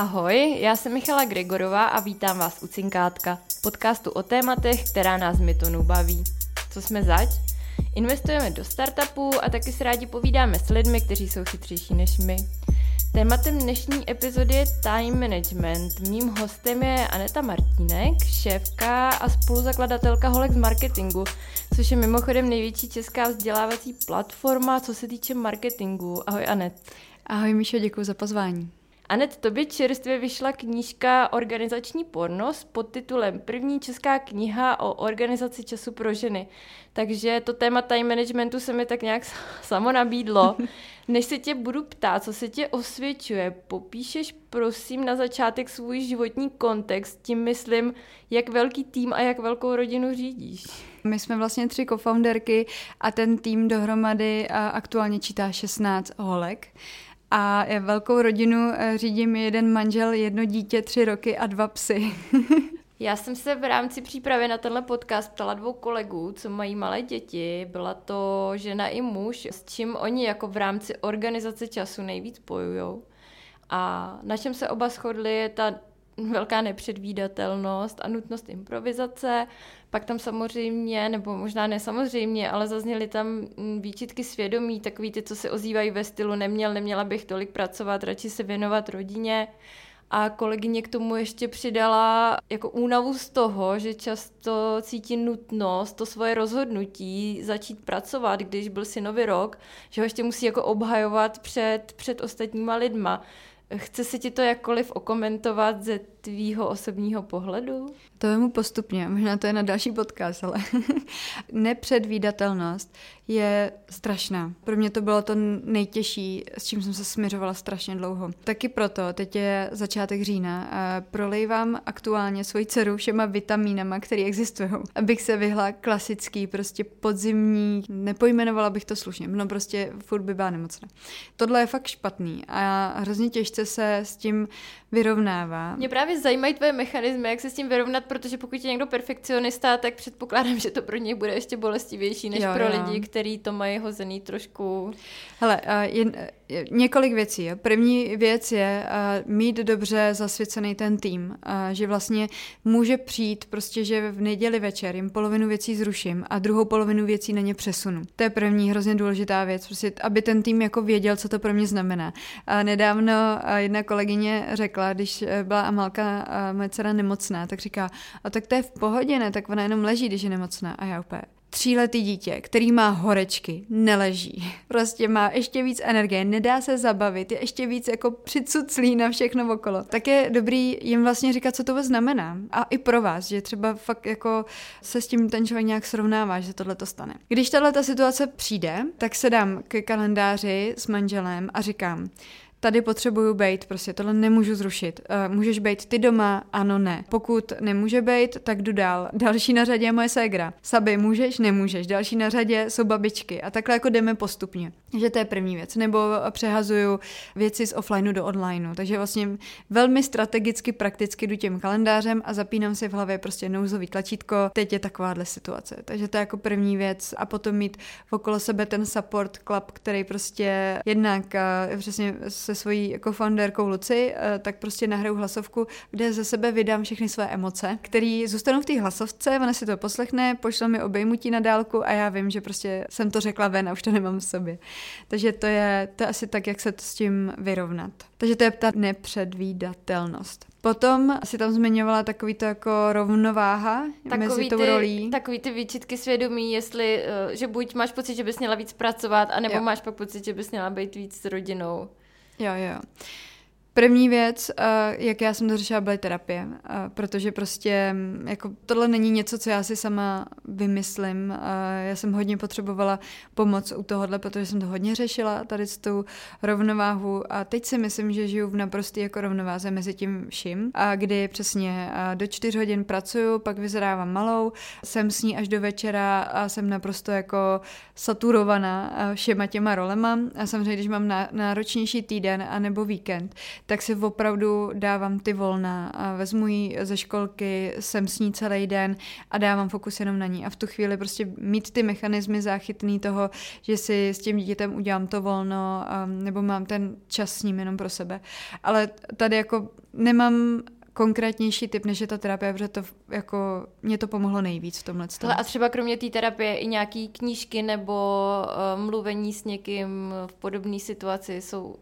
Ahoj, já jsem Michala Gregorová a vítám vás u Cinkátka, podcastu o tématech, která nás mytonu baví. Co jsme zač? Investujeme do startupů a taky se rádi povídáme s lidmi, kteří jsou chytřejší než my. Tématem dnešní epizody je time management. Mým hostem je Aneta Martínek, šéfka a spoluzakladatelka Holek z marketingu, což je mimochodem největší česká vzdělávací platforma, co se týče marketingu. Ahoj Anet. Ahoj Míšo, děkuji za pozvání. Anet, tobě čerstvě vyšla knížka Organizační porno s podtitulem První česká kniha o organizaci času pro ženy. Takže to téma time managementu se mi tak nějak samo nabídlo. Než se tě budu ptát, co se tě osvědčuje, popíšeš prosím na začátek svůj životní kontext, tím myslím, jak velký tým a jak velkou rodinu řídíš. My jsme vlastně tři co-founderky a ten tým dohromady aktuálně čítá 16 holek. A velkou rodinu eh, řídím jeden manžel, jedno dítě, tři roky a dva psy. Já jsem se v rámci přípravy na tenhle podcast ptala dvou kolegů, co mají malé děti. Byla to žena i muž, s čím oni jako v rámci organizace času nejvíc spojujou. A na čem se oba shodli je ta velká nepředvídatelnost a nutnost improvizace. Pak tam samozřejmě, nebo možná ne samozřejmě, ale zazněly tam mm, výčitky svědomí, takový ty, co se ozývají ve stylu neměl, neměla bych tolik pracovat, radši se věnovat rodině. A kolegyně k tomu ještě přidala jako únavu z toho, že často cítí nutnost to svoje rozhodnutí začít pracovat, když byl synový rok, že ho ještě musí jako obhajovat před, před ostatníma lidma. Chce se ti to jakkoliv okomentovat ze tvýho osobního pohledu? To je mu postupně, možná to je na další podcast, ale nepředvídatelnost je strašná. Pro mě to bylo to nejtěžší, s čím jsem se směřovala strašně dlouho. Taky proto, teď je začátek října, a prolejvám aktuálně svoji dceru všema vitamínama, které existují, abych se vyhla klasický, prostě podzimní, nepojmenovala bych to slušně, no prostě furt by byla nemocná. Tohle je fakt špatný a hrozně těžce se s tím vyrovnává. Mě právě zajímají tvoje mechanismy, jak se s tím vyrovnat, protože pokud je někdo perfekcionista, tak předpokládám, že to pro něj bude ještě bolestivější než jo, pro jo. lidi, kteří to mají hozený trošku. Hele, uh, jen, několik věcí. Jo. První věc je uh, mít dobře zasvěcený ten tým, uh, že vlastně může přijít prostě, že v neděli večer jim polovinu věcí zruším a druhou polovinu věcí na ně přesunu. To je první hrozně důležitá věc, prostě, aby ten tým jako věděl, co to pro mě znamená. A nedávno uh, jedna kolegyně řekla, když byla Amalka, moje dcera nemocná, tak říká, a tak to je v pohodě, ne, tak ona jenom leží, když je nemocná. A já úplně, tříletý dítě, který má horečky, neleží. Prostě má ještě víc energie, nedá se zabavit, je ještě víc jako přicuclý na všechno okolo. Tak je dobrý jim vlastně říkat, co to znamená. A i pro vás, že třeba fakt jako se s tím ten člověk nějak srovnává, že tohle to stane. Když tahle ta situace přijde, tak se dám ke kalendáři s manželem a říkám, tady potřebuju být, prostě tohle nemůžu zrušit. Uh, můžeš být ty doma? Ano, ne. Pokud nemůže být, tak jdu dál. Další na řadě je moje ségra. Saby, můžeš? Nemůžeš. Další na řadě jsou babičky. A takhle jako jdeme postupně. Že to je první věc. Nebo přehazuju věci z offlineu do onlineu. Takže vlastně velmi strategicky, prakticky jdu tím kalendářem a zapínám si v hlavě prostě nouzový tlačítko. Teď je takováhle situace. Takže to je jako první věc. A potom mít okolo sebe ten support club, který prostě jednak uh, přesně se svojí jako founderkou Luci, eh, tak prostě nahraju hlasovku, kde ze sebe vydám všechny své emoce, které zůstanou v té hlasovce, ona si to poslechne, pošle mi obejmutí na dálku a já vím, že prostě jsem to řekla ven a už to nemám v sobě. Takže to je, to je asi tak, jak se to s tím vyrovnat. Takže to je ta nepředvídatelnost. Potom si tam zmiňovala takový to jako rovnováha takový mezi tou ty, rolí. Takový ty výčitky svědomí, jestli, eh, že buď máš pocit, že bys měla víc pracovat, anebo jo. máš pak pocit, že bys měla být víc s rodinou. Jo, jo. První věc, eh, jak já jsem to řešila, byly terapie, eh, protože prostě mm, jako tohle není něco, co já si sama vymyslím. Eh, já jsem hodně potřebovala pomoc u tohohle, protože jsem to hodně řešila, tady s tou rovnováhu. A teď si myslím, že žiju v naprostý jako rovnováze mezi tím vším, a kdy přesně do čtyř hodin pracuju, pak vyzrávám malou, jsem s ní až do večera a jsem naprosto jako saturovaná všema těma rolema. A samozřejmě, když mám náročnější týden anebo víkend, tak si opravdu dávám ty volna a vezmu ji ze školky, jsem s ní celý den a dávám fokus jenom na ní. A v tu chvíli prostě mít ty mechanismy záchytný toho, že si s tím dítětem udělám to volno, nebo mám ten čas s ním jenom pro sebe. Ale tady jako nemám konkrétnější typ, než je ta terapie, protože to jako, mě to pomohlo nejvíc v tomhle stavu. A třeba kromě té terapie i nějaký knížky nebo uh, mluvení s někým v podobné situaci jsou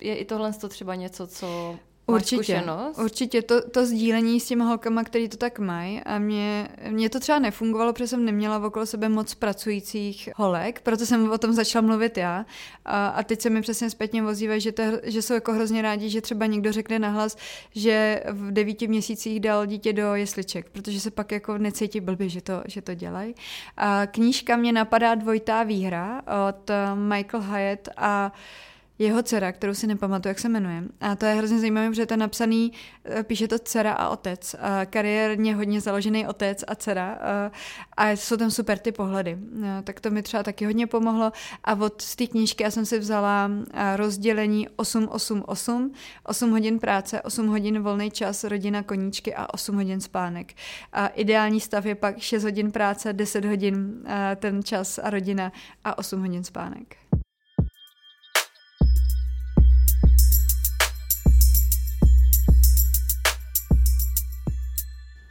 je i tohle třeba něco, co Určitě, určitě. To, to sdílení s těma holkama, který to tak mají a mě, mě to třeba nefungovalo, protože jsem neměla okolo sebe moc pracujících holek, proto jsem o tom začala mluvit já a, a teď se mi přesně zpětně vozívají, že, to, že jsou jako hrozně rádi, že třeba někdo řekne nahlas, že v devíti měsících dal dítě do jesliček, protože se pak jako necítí blbě, že to, že to dělají. A knížka mě napadá Dvojitá výhra od Michael Hyatt a jeho dcera, kterou si nepamatuju, jak se jmenuje. A to je hrozně zajímavé, protože to je napsaný, eh, píše to dcera a otec. A kariérně hodně založený otec a dcera. A, a jsou tam super ty pohledy. No, tak to mi třeba taky hodně pomohlo. A od z té knížky já jsem si vzala rozdělení 8-8-8. 8 hodin práce, 8 hodin volný čas, rodina, koníčky a 8 hodin spánek. A ideální stav je pak 6 hodin práce, 10 hodin ten čas a rodina a 8 hodin spánek.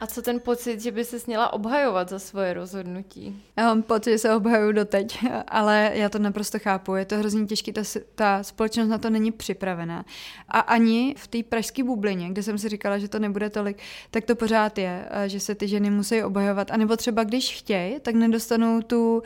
A co ten pocit, že by se měla obhajovat za svoje rozhodnutí? Já mám pocit, že se obhajuju doteď, ale já to naprosto chápu. Je to hrozně těžké, ta, ta společnost na to není připravená. A ani v té pražské bublině, kde jsem si říkala, že to nebude tolik, tak to pořád je, že se ty ženy musí obhajovat. A nebo třeba když chtějí, tak nedostanou tu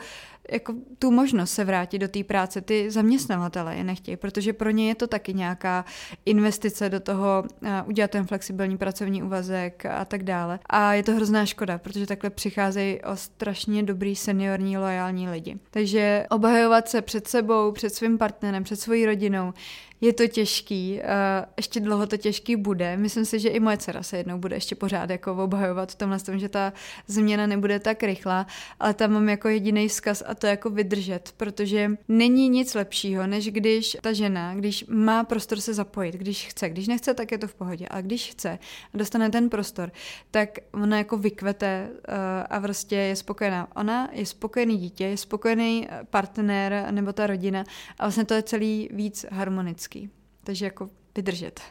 jako tu možnost se vrátit do té práce. Ty zaměstnavatele je nechtějí, protože pro ně je to taky nějaká investice do toho uh, udělat ten flexibilní pracovní úvazek a tak dále. A je to hrozná škoda, protože takhle přicházejí o strašně dobrý seniorní, loajální lidi. Takže obhajovat se před sebou, před svým partnerem, před svojí rodinou, je to těžký, uh, ještě dlouho to těžký bude. Myslím si, že i moje dcera se jednou bude ještě pořád jako obhajovat v tomhle tom, že ta změna nebude tak rychlá, ale tam mám jako jediný vzkaz a to jako vydržet, protože není nic lepšího, než když ta žena, když má prostor se zapojit, když chce, když nechce, tak je to v pohodě, ale když chce a dostane ten prostor, tak ona jako vykvete uh, a prostě je spokojená. Ona je spokojený dítě, je spokojený partner nebo ta rodina a vlastně to je celý víc harmonický hezký. Takže jako vydržet.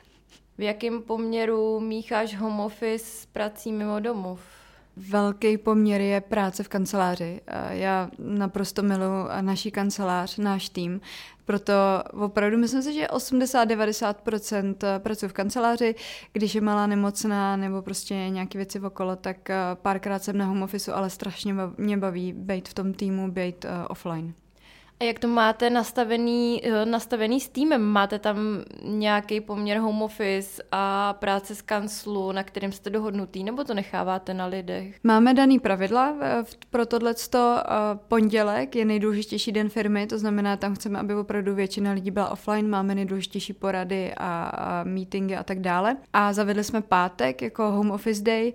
V jakém poměru mícháš home office s prací mimo domov? Velký poměr je práce v kanceláři. Já naprosto miluji naší kancelář, náš tým, proto opravdu myslím si, že 80-90% pracuji v kanceláři, když je malá nemocná nebo prostě nějaké věci okolo, tak párkrát jsem na home office, ale strašně mě baví být v tom týmu, být offline. A jak to máte nastavený, eh, nastavený s týmem? Máte tam nějaký poměr home office a práce z kanclu, na kterým jste dohodnutý, nebo to necháváte na lidech? Máme daný pravidla eh, pro tohleto. Eh, pondělek je nejdůležitější den firmy, to znamená, tam chceme, aby opravdu většina lidí byla offline, máme nejdůležitější porady a meetingy a tak dále. A zavedli jsme pátek jako home office day,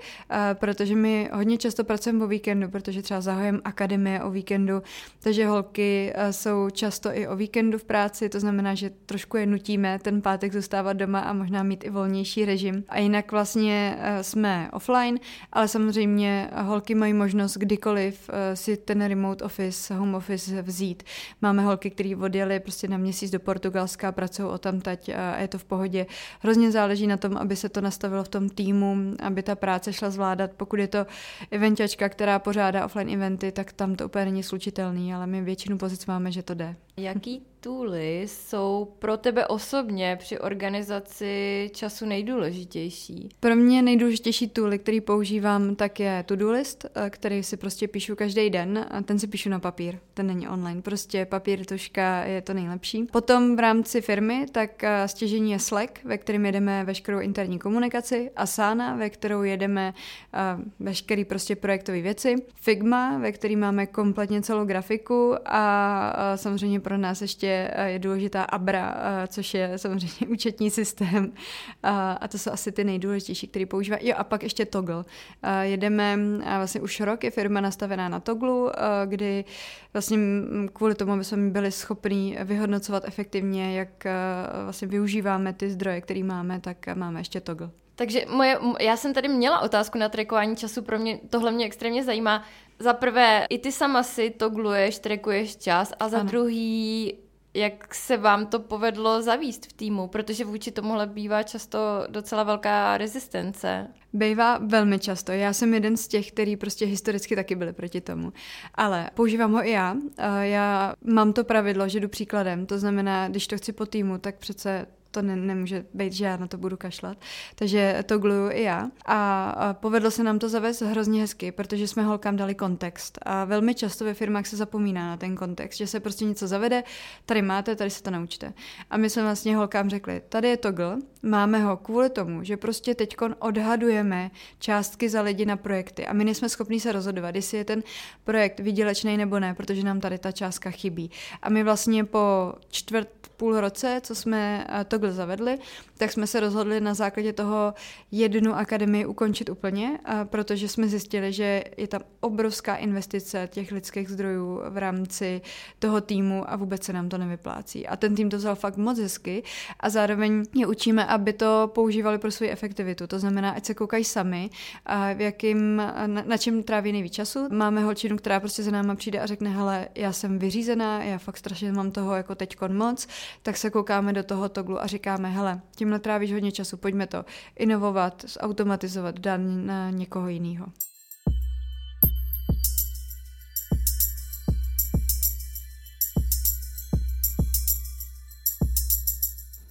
protože my hodně často pracujeme o víkendu, protože třeba zahajeme akademie o víkendu, takže holky jsou často i o víkendu v práci, to znamená, že trošku je nutíme ten pátek zůstávat doma a možná mít i volnější režim. A jinak vlastně eh, jsme offline, ale samozřejmě holky mají možnost kdykoliv eh, si ten remote office, home office vzít. Máme holky, které odjeli prostě na měsíc do Portugalska, pracují o tam tať a je to v pohodě. Hrozně záleží na tom, aby se to nastavilo v tom týmu, aby ta práce šla zvládat. Pokud je to eventačka, která pořádá offline eventy, tak tam to úplně není slučitelný, ale my většinu pozic máme doufáme, že to jde. Jaký tooly jsou pro tebe osobně při organizaci času nejdůležitější? Pro mě nejdůležitější tooly, který používám, tak je to-do list, eh, který si prostě píšu každý den a ten si píšu na papír, ten není online, prostě papír, tuška je to nejlepší. Potom v rámci firmy, tak eh, stěžení je Slack, ve kterém jedeme veškerou interní komunikaci, Asana, ve kterou jedeme eh, veškerý prostě projektové věci, Figma, ve který máme kompletně celou grafiku a samozřejmě pro nás ještě je, je důležitá Abra, což je samozřejmě účetní systém a to jsou asi ty nejdůležitější, který používá. Jo a pak ještě Toggle. Jedeme, vlastně už rok je firma nastavená na Togglu, kdy vlastně kvůli tomu, aby jsme byli schopni vyhodnocovat efektivně, jak vlastně využíváme ty zdroje, které máme, tak máme ještě Toggle. Takže moje, já jsem tady měla otázku na trackování času, pro mě tohle mě extrémně zajímá. Za prvé, i ty sama si togluješ, trackuješ čas a za ano. druhý, jak se vám to povedlo zavíst v týmu, protože vůči tomuhle bývá často docela velká rezistence. Bývá velmi často. Já jsem jeden z těch, který prostě historicky taky byli proti tomu. Ale používám ho i já. Já mám to pravidlo, že jdu příkladem. To znamená, když to chci po týmu, tak přece to ne, nemůže být, že já na to budu kašlat. Takže to gluju i já. A, povedlo se nám to zavést hrozně hezky, protože jsme holkám dali kontext. A velmi často ve firmách se zapomíná na ten kontext, že se prostě něco zavede, tady máte, tady se to naučte. A my jsme vlastně holkám řekli, tady je toggle, máme ho kvůli tomu, že prostě teď odhadujeme částky za lidi na projekty a my nejsme schopni se rozhodovat, jestli je ten projekt výdělečný nebo ne, protože nám tady ta částka chybí. A my vlastně po čtvrt půl roce, co jsme eh, Toggle zavedli, tak jsme se rozhodli na základě toho jednu akademii ukončit úplně, eh, protože jsme zjistili, že je tam obrovská investice těch lidských zdrojů v rámci toho týmu a vůbec se nám to nevyplácí. A ten tým to vzal fakt moc hezky a zároveň je učíme, aby to používali pro svou efektivitu. To znamená, ať se koukají sami, a v jakým, na, na čem tráví nejvíc času. Máme holčinu, která prostě za náma přijde a řekne, hele, já jsem vyřízená, já fakt strašně mám toho jako teďkon moc, tak se koukáme do toho toglu a říkáme, hele, tímhle trávíš hodně času, pojďme to inovovat, zautomatizovat, dát na někoho jiného.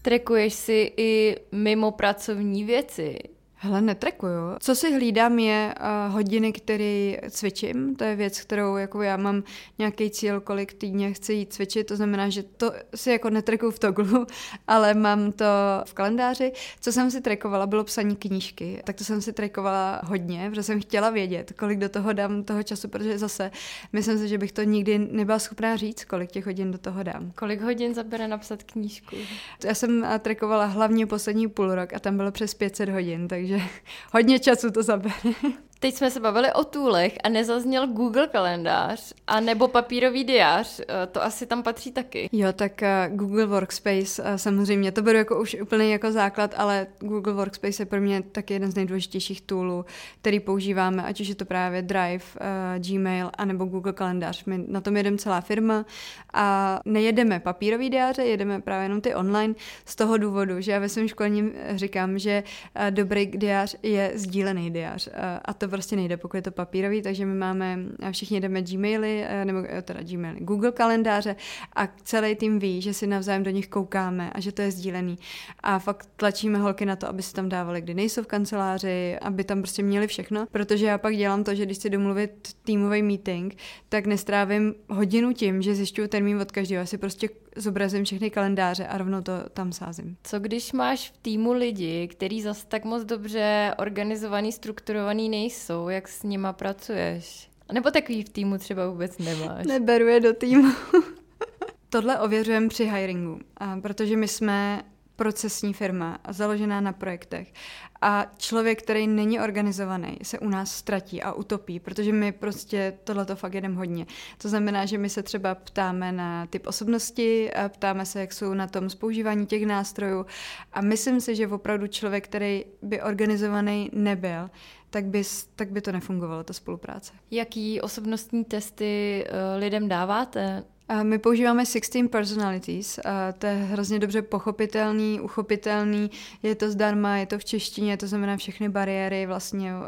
Trekuješ si i mimo pracovní věci. Hele, netrekuju. Co si hlídám je uh, hodiny, které cvičím. To je věc, kterou jako já mám nějaký cíl, kolik týdně chci jít cvičit. To znamená, že to si jako netrekuju v toglu, ale mám to v kalendáři. Co jsem si trekovala, bylo psaní knížky. Tak to jsem si trekovala hodně, protože jsem chtěla vědět, kolik do toho dám toho času, protože zase myslím si, že bych to nikdy nebyla schopná říct, kolik těch hodin do toho dám. Kolik hodin zabere napsat knížku? Já jsem trekovala hlavně poslední půl rok a tam bylo přes 500 hodin, takže takže hodně času to zabere. Teď jsme se bavili o tůlech a nezazněl Google kalendář a nebo papírový diář, eh, to asi tam patří taky. Jo, tak eh, Google Workspace eh, samozřejmě, to beru jako už úplně jako základ, ale Google Workspace je pro mě taky jeden z nejdůležitějších toolů, který používáme, ať už je to právě Drive, Gmail, anebo Google kalendář. My na tom jedeme celá firma a nejedeme papírový diáře, jedeme právě jenom ty online z toho důvodu, že já ve svém školním říkám, že dobrý diář je sdílený diář a to prostě nejde, pokud je to papírový, takže my máme, všichni jdeme Gmaily, eh, nebo eh, teda Gmaily, Google kalendáře a celý tým ví, že si navzájem do nich koukáme a že to je sdílený. A fakt tlačíme holky na to, aby si tam dávali, kdy nejsou v kanceláři, aby tam prostě měli všechno, protože já pak dělám to, že když si domluvit týmový meeting, tak nestrávím hodinu tím, že zjišťuju termín od každého. Já si prostě zobrazím všechny kalendáře a rovnou to tam sázím. Co když máš v týmu lidi, který zase tak moc dobře organizovaný, strukturovaný nejsou, jak s nima pracuješ? Nebo takový v týmu třeba vůbec nemáš? Neberu je do týmu. Tohle ověřujeme při hiringu, protože my jsme procesní firma založená na projektech. A člověk, který není organizovaný, se u nás ztratí a utopí, protože my prostě tohleto fakt jedeme hodně. To znamená, že my se třeba ptáme na typ osobnosti, ptáme se, jak jsou na tom z používání těch nástrojů a myslím si, že opravdu člověk, který by organizovaný nebyl, tak by, tak by to nefungovalo, ta spolupráce. Jaký osobnostní testy uh, lidem dáváte? My používáme 16 personalities, a to je hrozně dobře pochopitelný, uchopitelný, je to zdarma, je to v češtině, to znamená všechny bariéry vlastně uh,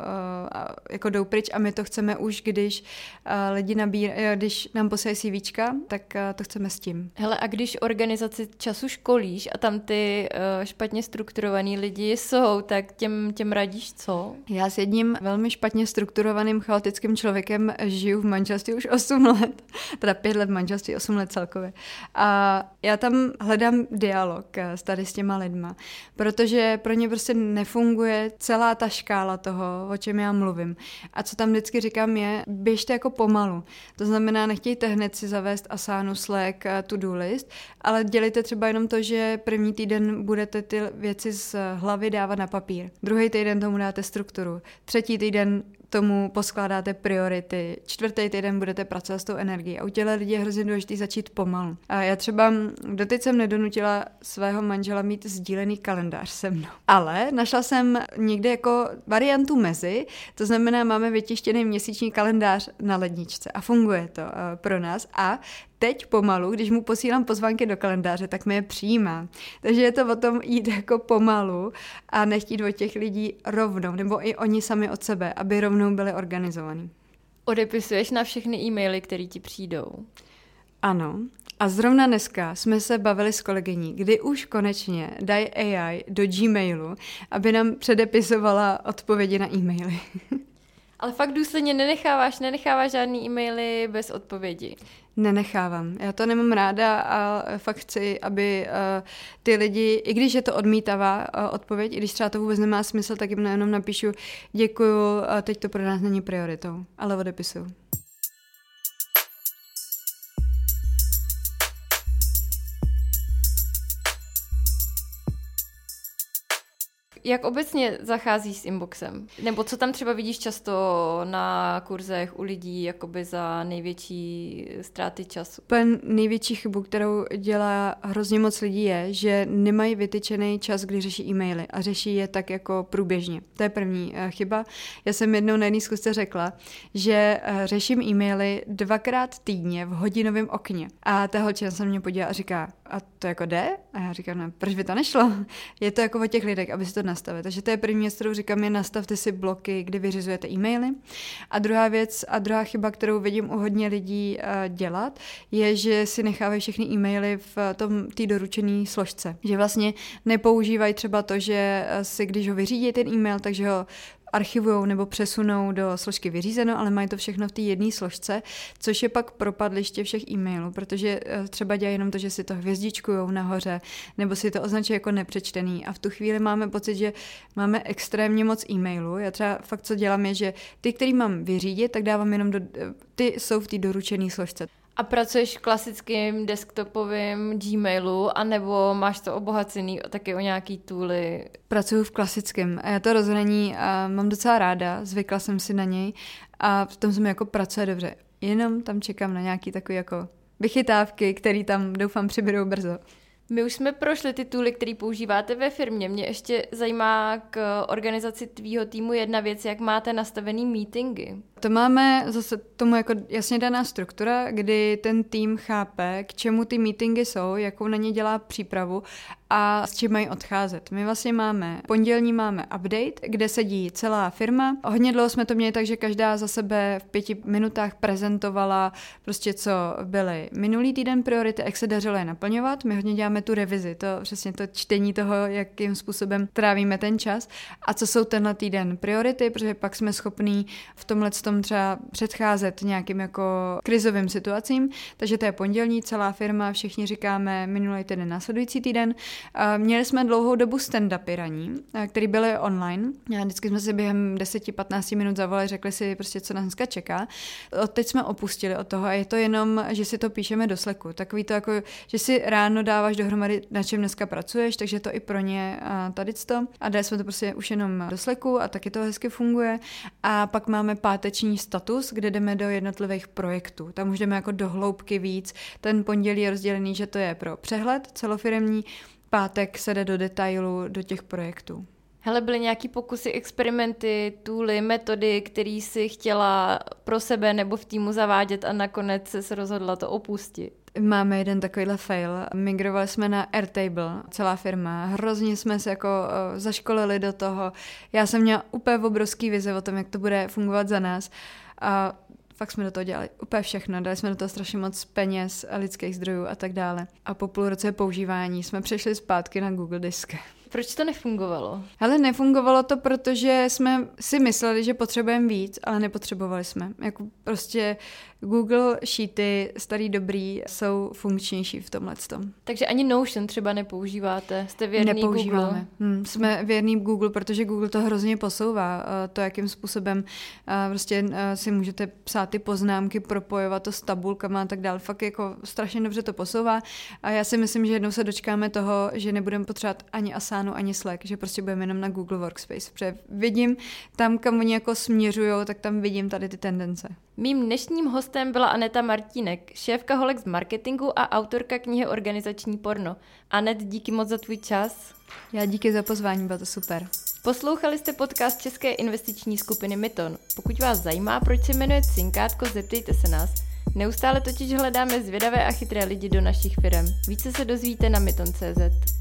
jako jdou pryč a my to chceme už, když uh, lidi nabírají, eh, když nám posílají CVčka, tak uh, to chceme s tím. Hele, a když organizaci času školíš a tam ty špatně strukturovaný lidi jsou, tak těm, těm radíš co? Já s jedním velmi špatně strukturovaným chaotickým člověkem žiju v manželství už 8 let, teda 5 let v manželství prostě 8 let celkově. A já tam hledám dialog s tady s těma lidma, protože pro ně prostě nefunguje celá ta škála toho, o čem já mluvím. A co tam vždycky říkám je, běžte jako pomalu. To znamená, nechtějte hned si zavést Asanu, Slack, to-do list, ale dělejte třeba jenom to, že první týden budete ty věci z hlavy dávat na papír. Druhý týden tomu dáte strukturu. Třetí týden tomu poskládáte priority. Čtvrtý týden budete pracovat s tou energií. A u těle lidí je hrozně důležité začít pomalu. A já třeba doteď jsem nedonutila svého manžela mít sdílený kalendář se mnou. Ale našla jsem někde jako variantu mezi, to znamená, máme vytištěný měsíční kalendář na ledničce a funguje to uh, pro nás. A teď pomalu, když mu posílám pozvánky do kalendáře, tak mi je přijímá. Takže je to o tom jít jako pomalu a nechtít od těch lidí rovnou, nebo i oni sami od sebe, aby rovnou byli organizovaní. Odepisuješ na všechny e-maily, které ti přijdou? Ano. A zrovna dneska jsme se bavili s kolegyní, kdy už konečně dají AI do Gmailu, aby nám předepisovala odpovědi na e-maily. Ale fakt důsledně nenecháváš, nenecháváš žádný e-maily bez odpovědi. Nenechávám. Já to nemám ráda a fakt chci, aby uh, ty lidi, i když je to odmítavá uh, odpověď, i když třeba to vůbec nemá smysl, tak jim jenom napíšu děkuju, uh, teď to pro nás není prioritou, ale odepisuju. Jak obecně zacházíš s inboxem? Nebo co tam třeba vidíš často na kurzech u lidí jakoby za největší ztráty času? Pen největší chybu, kterou dělá hrozně moc lidí je, že nemají vytyčený čas, kdy řeší e-maily a řeší je tak jako průběžně. To je první uh, chyba. Já jsem jednou na jedné zkusce řekla, že uh, řeším e-maily dvakrát týdně v hodinovém okně. A ta holčina se mě podívá a říká, a to jako jde? A já říkám, no, proč by to nešlo? Je to jako o těch lidech, aby si to nastavit. Takže to je první věc, kterou říkám, je nastavte si bloky, kdy vyřizujete e-maily. A druhá věc a druhá chyba, kterou vidím u hodně lidí uh, dělat, je, že si nechávají všechny e-maily v tom té doručené složce. Že vlastně nepoužívají třeba to, že si, když ho vyřídí ten e-mail, takže ho archivují nebo přesunou do složky vyřízeno, ale mají to všechno v té jedné složce, což je pak propadliště všech e-mailů, protože eh, třeba dělají jenom to, že si to hvězdičkují nahoře, nebo si to označí jako nepřečtený a v tu chvíli máme pocit, že máme extrémně moc e-mailů. Já třeba fakt co dělám je, že ty, který mám vyřídit, tak dávám jenom do, eh, ty jsou v té doručené složce. A pracuješ v klasickém desktopovém Gmailu, anebo máš to obohacený taky o nějaký tooly? Pracuji v klasickém a já to rozhraní a mám docela ráda, zvykla jsem si na něj a v tom se mi jako pracuje dobře. Jenom tam čekám na nějaký takový jako vychytávky, které tam doufám přibydou brzo. My už jsme prošli ty tooly, které používáte ve firmě. Mě ještě zajímá k organizaci tvýho týmu jedna věc, jak máte nastavený meetingy. To máme zase tomu jako jasně daná struktura, kdy ten tým chápe, k čemu ty meetingy jsou, jakou na ně dělá přípravu a s čím mají odcházet. My vlastně máme, pondělní máme update, kde sedí celá firma. Hodně dlouho jsme to měli tak, že každá za sebe v pěti minutách prezentovala prostě, co byly minulý týden priority, jak se dařilo je naplňovat. My hodně děláme tu revizi, to přesně to čtení toho, jakým způsobem trávíme ten čas a co jsou tenhle týden priority, protože pak jsme schopní v tomhle tom třeba předcházet nějakým jako krizovým situacím. Takže to je pondělní, celá firma, všichni říkáme minulý týden, následující týden. Měli jsme dlouhou dobu stand-upy raní, které byly online. A vždycky jsme si během 10-15 minut zavolali, řekli si prostě, co nás dneska čeká. Od teď jsme opustili od toho a je to jenom, že si to píšeme do sleku. Takový to jako, že si ráno dáváš dohromady, na čem dneska pracuješ, takže to i pro ně tady to. A dali jsme to prostě už jenom do sleku a taky to hezky funguje. A pak máme páteční status, kde jdeme do jednotlivých projektů. Tam už jdeme jako do hloubky víc. Ten pondělí je rozdělený, že to je pro přehled celofiremní, pátek se jde do detailu do těch projektů. Hele, byly nějaký pokusy, experimenty, tooly, metody, které si chtěla pro sebe nebo v týmu zavádět a nakonec se rozhodla to opustit? Máme jeden takovýhle fail. Migrovali jsme na Airtable, celá firma. Hrozně jsme se jako uh, zaškolili do toho. Já jsem měla úplně obrovský vize o tom, jak to bude fungovat za nás. A fakt jsme do toho dělali úplně všechno. Dali jsme do toho strašně moc peněz, lidských zdrojů a tak dále. A po půl roce používání jsme přešli zpátky na Google Disk. Proč to nefungovalo? Ale nefungovalo to, protože jsme si mysleli, že potřebujeme víc, ale nepotřebovali jsme. Jako prostě Google Sheety, starý dobrý, jsou funkčnější v tomhle tom. Takže ani Notion třeba nepoužíváte? Jste věrný Nepoužíváme. Google? Hmm, jsme věrný Google, protože Google to hrozně posouvá. To, jakým způsobem prostě si můžete psát ty poznámky, propojovat to s tabulkama a tak dále. Fakt jako strašně dobře to posouvá. A já si myslím, že jednou se dočkáme toho, že nebudeme potřebovat ani Asanu, ani Slack, že prostě budeme jenom na Google Workspace. Protože vidím tam, kam oni jako směřují, tak tam vidím tady ty tendence. Mým dnešním hostem byla Aneta Martínek, šéfka Holek z marketingu a autorka knihy Organizační porno. Anet, díky moc za tvůj čas. Já díky za pozvání, bylo to super. Poslouchali jste podcast České investiční skupiny Myton. Pokud vás zajímá, proč se jmenuje Cinkátko, zeptejte se nás. Neustále totiž hledáme zvědavé a chytré lidi do našich firm. Více se dozvíte na myton.cz.